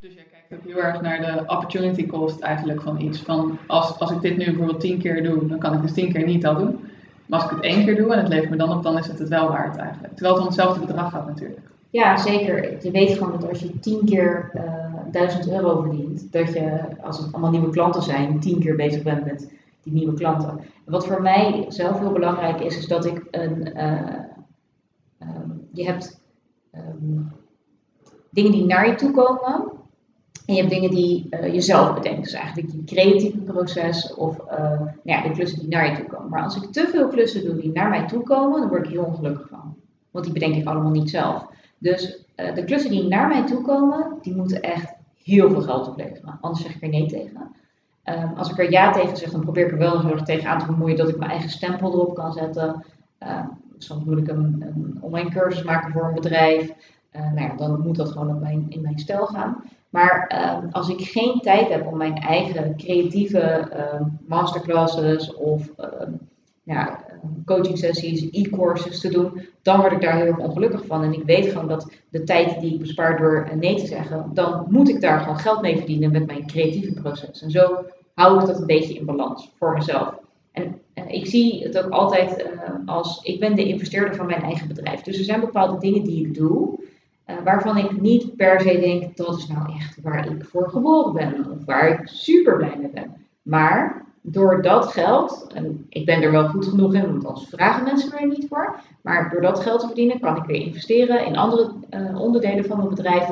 Dus jij kijkt ook heel erg naar de opportunity cost eigenlijk van iets. Van als, als ik dit nu bijvoorbeeld 10 keer doe, dan kan ik dus 10 keer niet dat doen. Maar als ik het één keer doe en het levert me dan op, dan is het het wel waard eigenlijk. Terwijl het om hetzelfde bedrag gaat natuurlijk. Ja, zeker. Je weet gewoon dat als je 10 keer uh, eh, 1000 euro verdient, dat je, als het allemaal nieuwe klanten zijn, 10 keer bezig bent met die nieuwe klanten. wat voor mij zelf heel belangrijk is, is dat ik een. Uh, um, je hebt um, dingen die naar je toe komen. En je hebt dingen die uh, je zelf bedenkt. Dus eigenlijk je creatieve proces of uh, nou ja, de klussen die naar je toe komen. Maar als ik te veel klussen doe die naar mij toe komen, dan word ik heel ongelukkig van. Want die bedenk ik allemaal niet zelf. Dus uh, de klussen die naar mij toe komen, die moeten echt heel veel geld opleveren. Anders zeg ik er nee tegen. Um, als ik er ja tegen zeg, dan probeer ik er wel nog tegen aan te bemoeien dat ik mijn eigen stempel erop kan zetten. Um, soms moet ik een, online cursus maken voor een bedrijf. Uh, nou ja, dan moet dat gewoon mijn, in mijn stijl gaan. Maar um, als ik geen tijd heb om mijn eigen creatieve masterclasses of ja, coaching sessies, e-courses te doen, dan word ik daar heel erg ongelukkig van. En ik weet gewoon dat de tijd die ik bespaar door nee te zeggen, dan moet ik daar gewoon geld mee verdienen met mijn creatieve proces. En zo hou ik dat een beetje in balans voor mezelf. En ik zie het ook altijd uh, als, ik ben de investeerder van mijn eigen bedrijf. Dus er zijn bepaalde dingen die ik doe, uh, waarvan ik niet per se denk, dat is nou echt waar ik voor geboren ben. Of waar ik super blij mee ben. Maar door dat geld, en ik ben er wel goed genoeg in, want anders vragen mensen er niet voor. Maar door dat geld te verdienen, kan ik weer investeren in andere onderdelen van mijn bedrijf.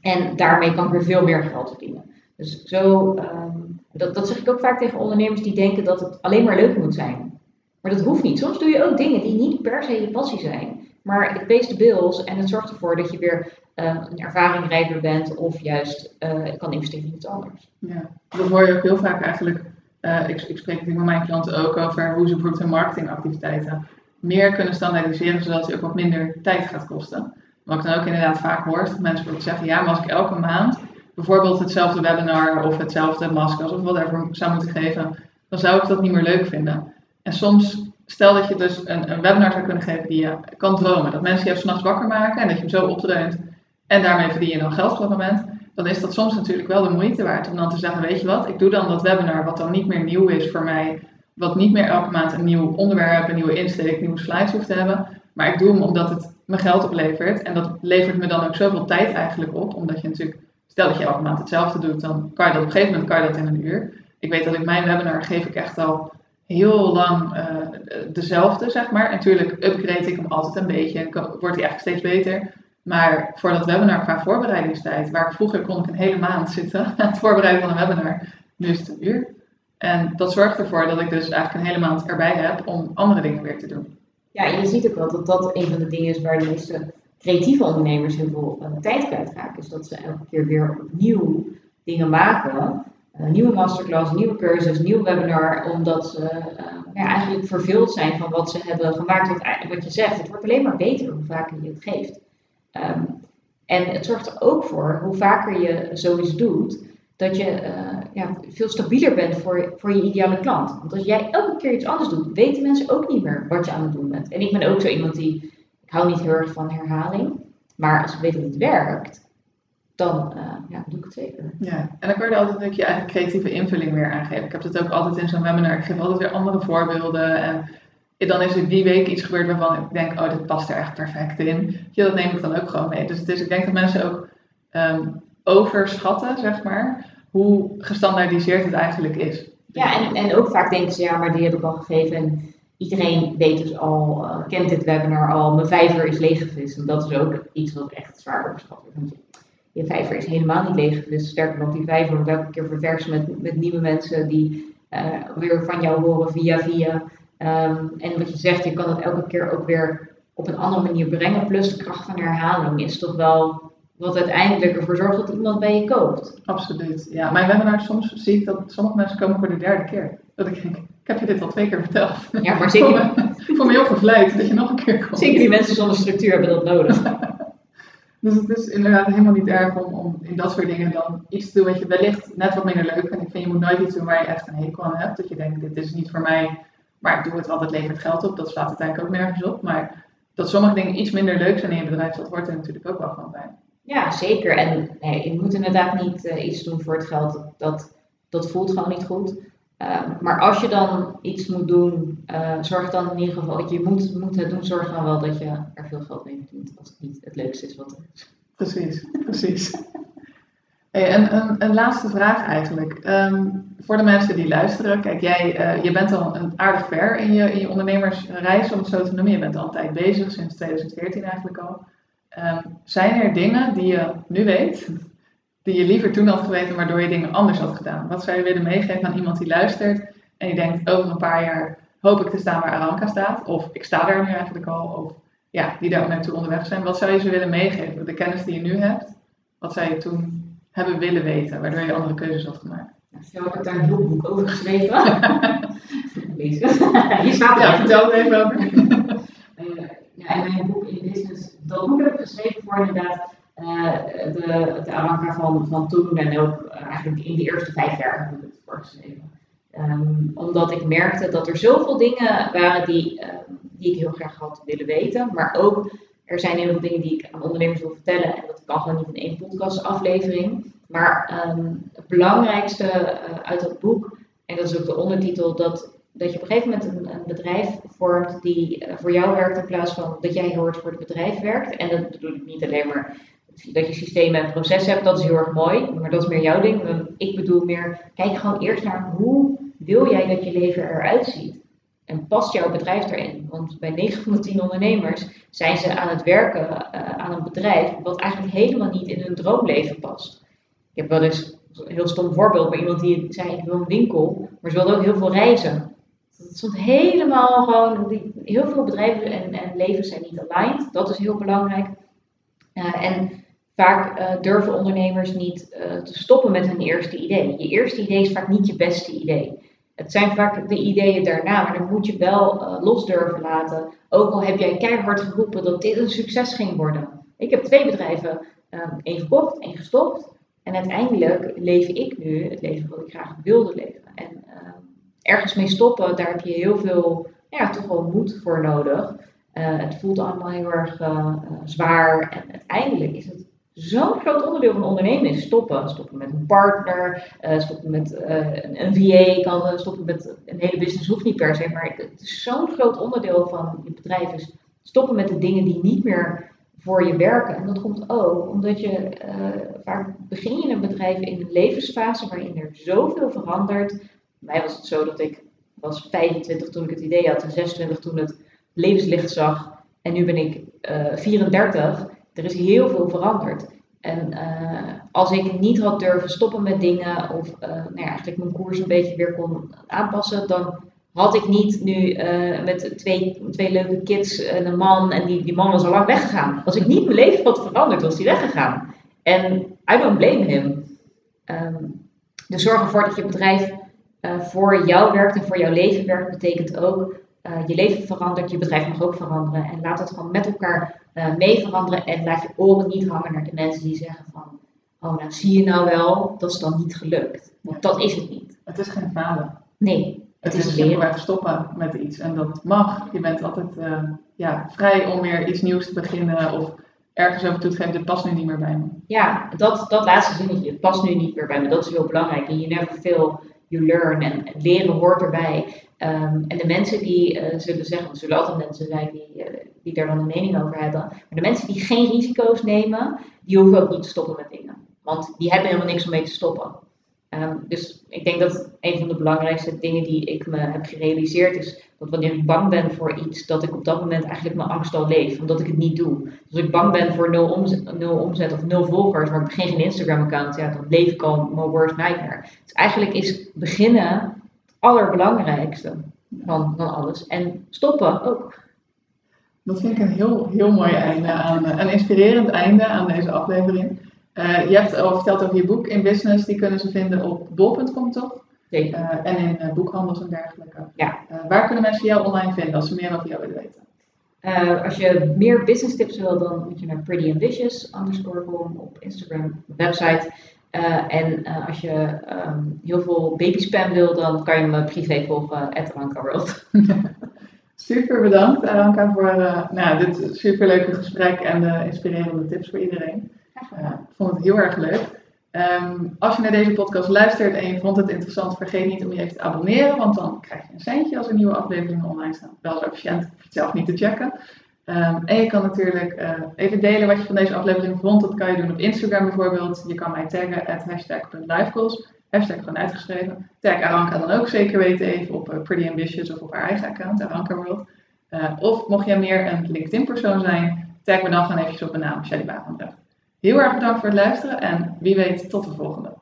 En daarmee kan ik weer veel meer geld verdienen. Dus zo, um, dat, dat zeg ik ook vaak tegen ondernemers die denken dat het alleen maar leuk moet zijn. Maar dat hoeft niet. Soms doe je ook dingen die niet per se je passie zijn. Maar het pays de bills en het zorgt ervoor dat je weer uh, een ervaringrijker bent of juist uh, kan investeren in iets anders. Ja, dat hoor je ook heel vaak eigenlijk uh, ik, ik, spreek met mijn klanten ook over hoe ze bijvoorbeeld hun marketingactiviteiten meer kunnen standaardiseren, zodat ze ook wat minder tijd gaat kosten. Wat ik dan ook inderdaad vaak hoor, dat mensen zeggen, ja, maar als ik elke maand bijvoorbeeld hetzelfde webinar of hetzelfde maskers of whatever zou moeten geven, dan zou ik dat niet meer leuk vinden. En soms, stel dat je dus een, een webinar zou kunnen geven die je kan dromen, dat mensen je s'nachts wakker maken en dat je hem zo opdreunt en daarmee verdien je dan geld op dat moment dan is dat soms natuurlijk wel de moeite waard om dan te zeggen, weet je wat, ik doe dan dat webinar wat dan niet meer nieuw is voor mij, wat niet meer elke maand een nieuw onderwerp, een nieuwe insteek, nieuwe slides hoeft te hebben, maar ik doe hem omdat het me geld oplevert en dat levert me dan ook zoveel tijd eigenlijk op, omdat je natuurlijk, stel dat je elke maand hetzelfde doet, dan kan je dat op een gegeven moment kan je dat in een uur. Ik weet dat ik mijn webinar geef ik echt al heel lang uh, dezelfde, zeg maar. En natuurlijk upgrade ik hem altijd een beetje en wordt hij eigenlijk steeds beter. Maar voor dat webinar qua voorbereidingstijd, waar vroeger kon ik een hele maand zitten aan het voorbereiden van een webinar, nu is het een uur. En dat zorgt ervoor dat ik dus eigenlijk een hele maand erbij heb om andere dingen weer te doen. Ja, en je ziet ook wel dat dat een van de dingen is waar de meeste creatieve ondernemers heel veel uh, tijd kwijtraken. Is dat ze elke keer weer opnieuw dingen maken. Een nieuwe masterclass, nieuwe cursus, nieuw webinar. Omdat ze uh, ja, eigenlijk vervuld zijn van wat ze hebben gemaakt. Wat, wat je zegt, het wordt alleen maar beter hoe vaker je het geeft. Um, en het zorgt er ook voor, hoe vaker je zoiets doet, dat je ja, veel stabieler bent voor, voor je ideale klant. Want als jij elke keer iets anders doet, weten mensen ook niet meer wat je aan het doen bent. En ik ben ook zo iemand die, hou niet heel erg van herhaling, maar als ik weet dat het werkt, dan uh, ja, doe ik het zeker. Ja, en dan kan je altijd ook je eigen creatieve invulling weer aangeven. Ik heb dat ook altijd in zo'n webinar. Ik geef altijd weer andere voorbeelden. En dan is er die week iets gebeurd waarvan ik denk, oh, dit past er echt perfect in. Ja, dat neem ik dan ook gewoon mee. Dus, dus ik denk dat mensen ook um, overschatten, zeg maar, hoe gestandaardiseerd het eigenlijk is. Ja, en, en ook vaak denken ze, ja, maar die heb ik al gegeven. En iedereen weet dus al, uh, kent dit webinar al, mijn vijver is leeggevist. En dat is ook iets wat echt zwaar wordt. Want je, vijver is helemaal niet leeggevist. Sterker nog, die vijver wordt elke keer verversen met, met nieuwe mensen die uh, weer van jou horen via via. Um, en wat je zegt, je kan het elke keer ook weer op een andere manier brengen. Plus de kracht van herhaling is toch wel wat uiteindelijk ervoor zorgt dat iemand bij je koopt. Absoluut. Ja, mijn webinar soms zie ik dat sommige mensen komen voor de derde keer. Dat ik denk, ik heb je dit al twee keer verteld. Ja, maar zeker. ik voel me heel vervleid dat je nog een keer komt. Zeker die mensen zonder structuur hebben dat nodig. dus het is inderdaad helemaal niet erg om, om in dat soort dingen dan iets te doen wat je wellicht net wat minder leuk vindt. Ik vind je moet nooit iets doen waar je echt een hekel aan hebt. Dat je denkt, dit is niet voor mij maar ik doe het, want het levert geld op. Dat slaat uiteindelijk ook nergens op. Maar dat sommige dingen iets minder leuk zijn in je bedrijf, dat hoort er natuurlijk ook wel gewoon bij. Ja, zeker. En nee, je moet inderdaad niet uh, iets doen voor het geld. Dat, dat voelt gewoon niet goed. Uh, maar als je dan iets moet doen, uh, zorg dan in ieder geval, je moet, moet het doen, zorg dan wel dat je er veel geld mee verdient. Als het niet het leukste is wat er is. Precies, precies. Hey, en een, een, laatste vraag eigenlijk. Um, voor de mensen die luisteren, kijk, jij uh, je bent al een aardig ver in je, in je ondernemersreis, om het zo te noemen. Je bent al een tijd bezig, sinds 2014 eigenlijk al. Um, zijn er dingen die je nu weet, die je liever toen had geweten, waardoor je dingen anders had gedaan? Wat zou je willen meegeven aan iemand die luistert en die denkt, over een paar jaar hoop ik te staan waar Aranka staat, of ik sta daar nu eigenlijk al, of ja, die daar ook naartoe onderweg zijn. Wat zou je ze willen meegeven? De kennis die je nu hebt, wat zou je toen hebben willen weten, waardoor je andere keuzes had gemaakt? Ik heb daar een heel boek over geschreven. Hier staat Ja, vertel er even over. uh, ja, in mijn boek in business, dat boek heb ik geschreven voor inderdaad uh, de, de van, van toen en ook eigenlijk in de eerste vijf jaar heb ik het voor geschreven. Um, omdat ik merkte dat er zoveel dingen waren die, um, die ik heel graag had willen weten, maar ook er zijn heel veel dingen die ik aan ondernemers wil vertellen en dat kan gewoon niet in één podcastaflevering. Maar um, het belangrijkste uh, uit dat boek, en dat is ook de ondertitel, dat, dat je op een gegeven moment een, bedrijf vormt die uh, voor jou werkt in plaats van dat jij heel hard voor het bedrijf werkt. En dat bedoel ik niet alleen maar dat je systemen en processen hebt, dat is heel erg mooi, maar dat is meer jouw ding. Ik bedoel meer, kijk gewoon eerst naar hoe wil jij dat je leven eruit ziet. En past jouw bedrijf erin? Want bij 9 van de 10 ondernemers zijn ze aan het werken uh, aan een bedrijf wat eigenlijk helemaal niet in hun droomleven past. Ik heb wel eens een heel stom voorbeeld bij iemand die zei: Ik wil een winkel, maar ze wilde ook heel veel reizen. Het stond helemaal gewoon, heel veel bedrijven en, en levens zijn niet aligned. Dat is heel belangrijk. Uh, en vaak uh, durven ondernemers niet uh, te stoppen met hun eerste idee. Je eerste idee is vaak niet je beste idee. Het zijn vaak de ideeën daarna, maar dan moet je wel uh, los durven laten. Ook al heb jij keihard geroepen dat dit een succes ging worden. Ik heb twee bedrijven, um, één één gestopt. En uiteindelijk leef ik nu het leven wat ik graag wilde leven. En uh, ergens mee stoppen, daar heb je heel veel, ja, toch wel moed voor nodig. Het voelt allemaal heel erg zwaar. En uiteindelijk is het zo'n groot onderdeel van ondernemen is stoppen. Stoppen met een partner, stoppen met een, een VA, kan stoppen met een hele business, hoeft niet per se. Maar het is zo'n groot onderdeel van je bedrijf is stoppen met de dingen die niet meer voor je werken. En dat komt ook omdat je vaak begin je een bedrijf in een levensfase waarin er zoveel verandert. Bij mij was het zo dat ik was 25 toen ik het idee had en 26 toen het levenslicht zag. En nu ben ik uh, eh, 34. Er is heel veel veranderd. En uh, als ik niet had durven stoppen met dingen of nou ja, eigenlijk mijn koers een beetje weer kon aanpassen, dan had ik niet nu eh, met twee, twee leuke kids en een man en die, die man was al lang weggegaan. Als ik niet mijn leven had veranderd, was die weggegaan. En I don't blame him. Ehm, dus zorg ervoor dat je bedrijf voor jou werkt en voor jouw leven werkt, betekent ook je leven verandert, je bedrijf mag ook veranderen. En laat dat gewoon met elkaar uh, mee veranderen. En laat je oren niet hangen naar de mensen die zeggen van, oh nou zie je nou wel, dat is dan niet gelukt. Want dat is het niet. Het is geen falen. Nee. Het, Het is simpelweg stoppen met iets. En dat mag. Je bent altijd eh, ja, vrij om weer iets nieuws te beginnen of ergens over toe te geven. Dit past nu niet meer bij me. Ja, dat, dat laatste zinnetje, het past nu niet meer bij me. Dat is heel belangrijk. En you never fail, you learn. En, en leren hoort erbij. Ehm, en de mensen die eh, zullen zeggen, er zullen altijd mensen zijn die, eh, die daar dan een mening over hebben. Maar de mensen die geen risico's nemen, die hoeven ook niet te stoppen met dingen. Want die hebben helemaal niks om mee te stoppen. Ehm, dus ik denk dat een van de belangrijkste dingen die ik me heb gerealiseerd is dat wanneer ik bang ben voor iets, dat ik op dat moment eigenlijk mijn angst al leef, omdat ik het niet doe. Als ik bang ben voor nul omzet, nul omzet of nul volgers, maar ik begin geen Instagram-account, ja, dan leef ik al mijn worst nightmare. Dus eigenlijk is beginnen het allerbelangrijkste van, van alles. En stoppen ook. Dat vind ik een heel, heel mooi einde aan, eh, een inspirerend einde aan deze aflevering. Eh, je hebt al verteld over je boek in business, die kunnen ze vinden op bol.com toch? Zeker. Eh, en in eh, boekhandels en dergelijke. Ja. Waar kunnen mensen jou online vinden als ze meer over jou willen weten? Als je meer business tips wil, dan moet je naar Pretty Ambitious underscore com op Instagram, website. En als je ehm, heel veel baby spam wil, dan kan je me privé volgen, @rankaworld. Super bedankt Aranka voor nou, dit superleuke gesprek en de inspirerende tips voor iedereen. Ik vond het heel erg leuk. Ehm, als je naar deze podcast luistert en je vond het interessant, vergeet niet om je even te abonneren, want dan krijg je een centje als er nieuwe afleveringen online staan. Wel zo efficiënt, je het zelf niet te checken. Ehm, en je kan natuurlijk eh, even delen wat je van deze aflevering vond. Dat kan je doen op Instagram bijvoorbeeld. Je kan mij taggen at hashtag.livegoals. Hashtag gewoon uitgeschreven. Tag Aranka dan ook zeker weten even op eh, Pretty Ambitious of op haar eigen account, Aranka World. Eh, of mocht jij meer een LinkedIn persoon zijn, tag me dan gewoon eventjes op mijn naam, Shelly Barendrecht. Heel erg bedankt voor het luisteren en wie weet tot de volgende.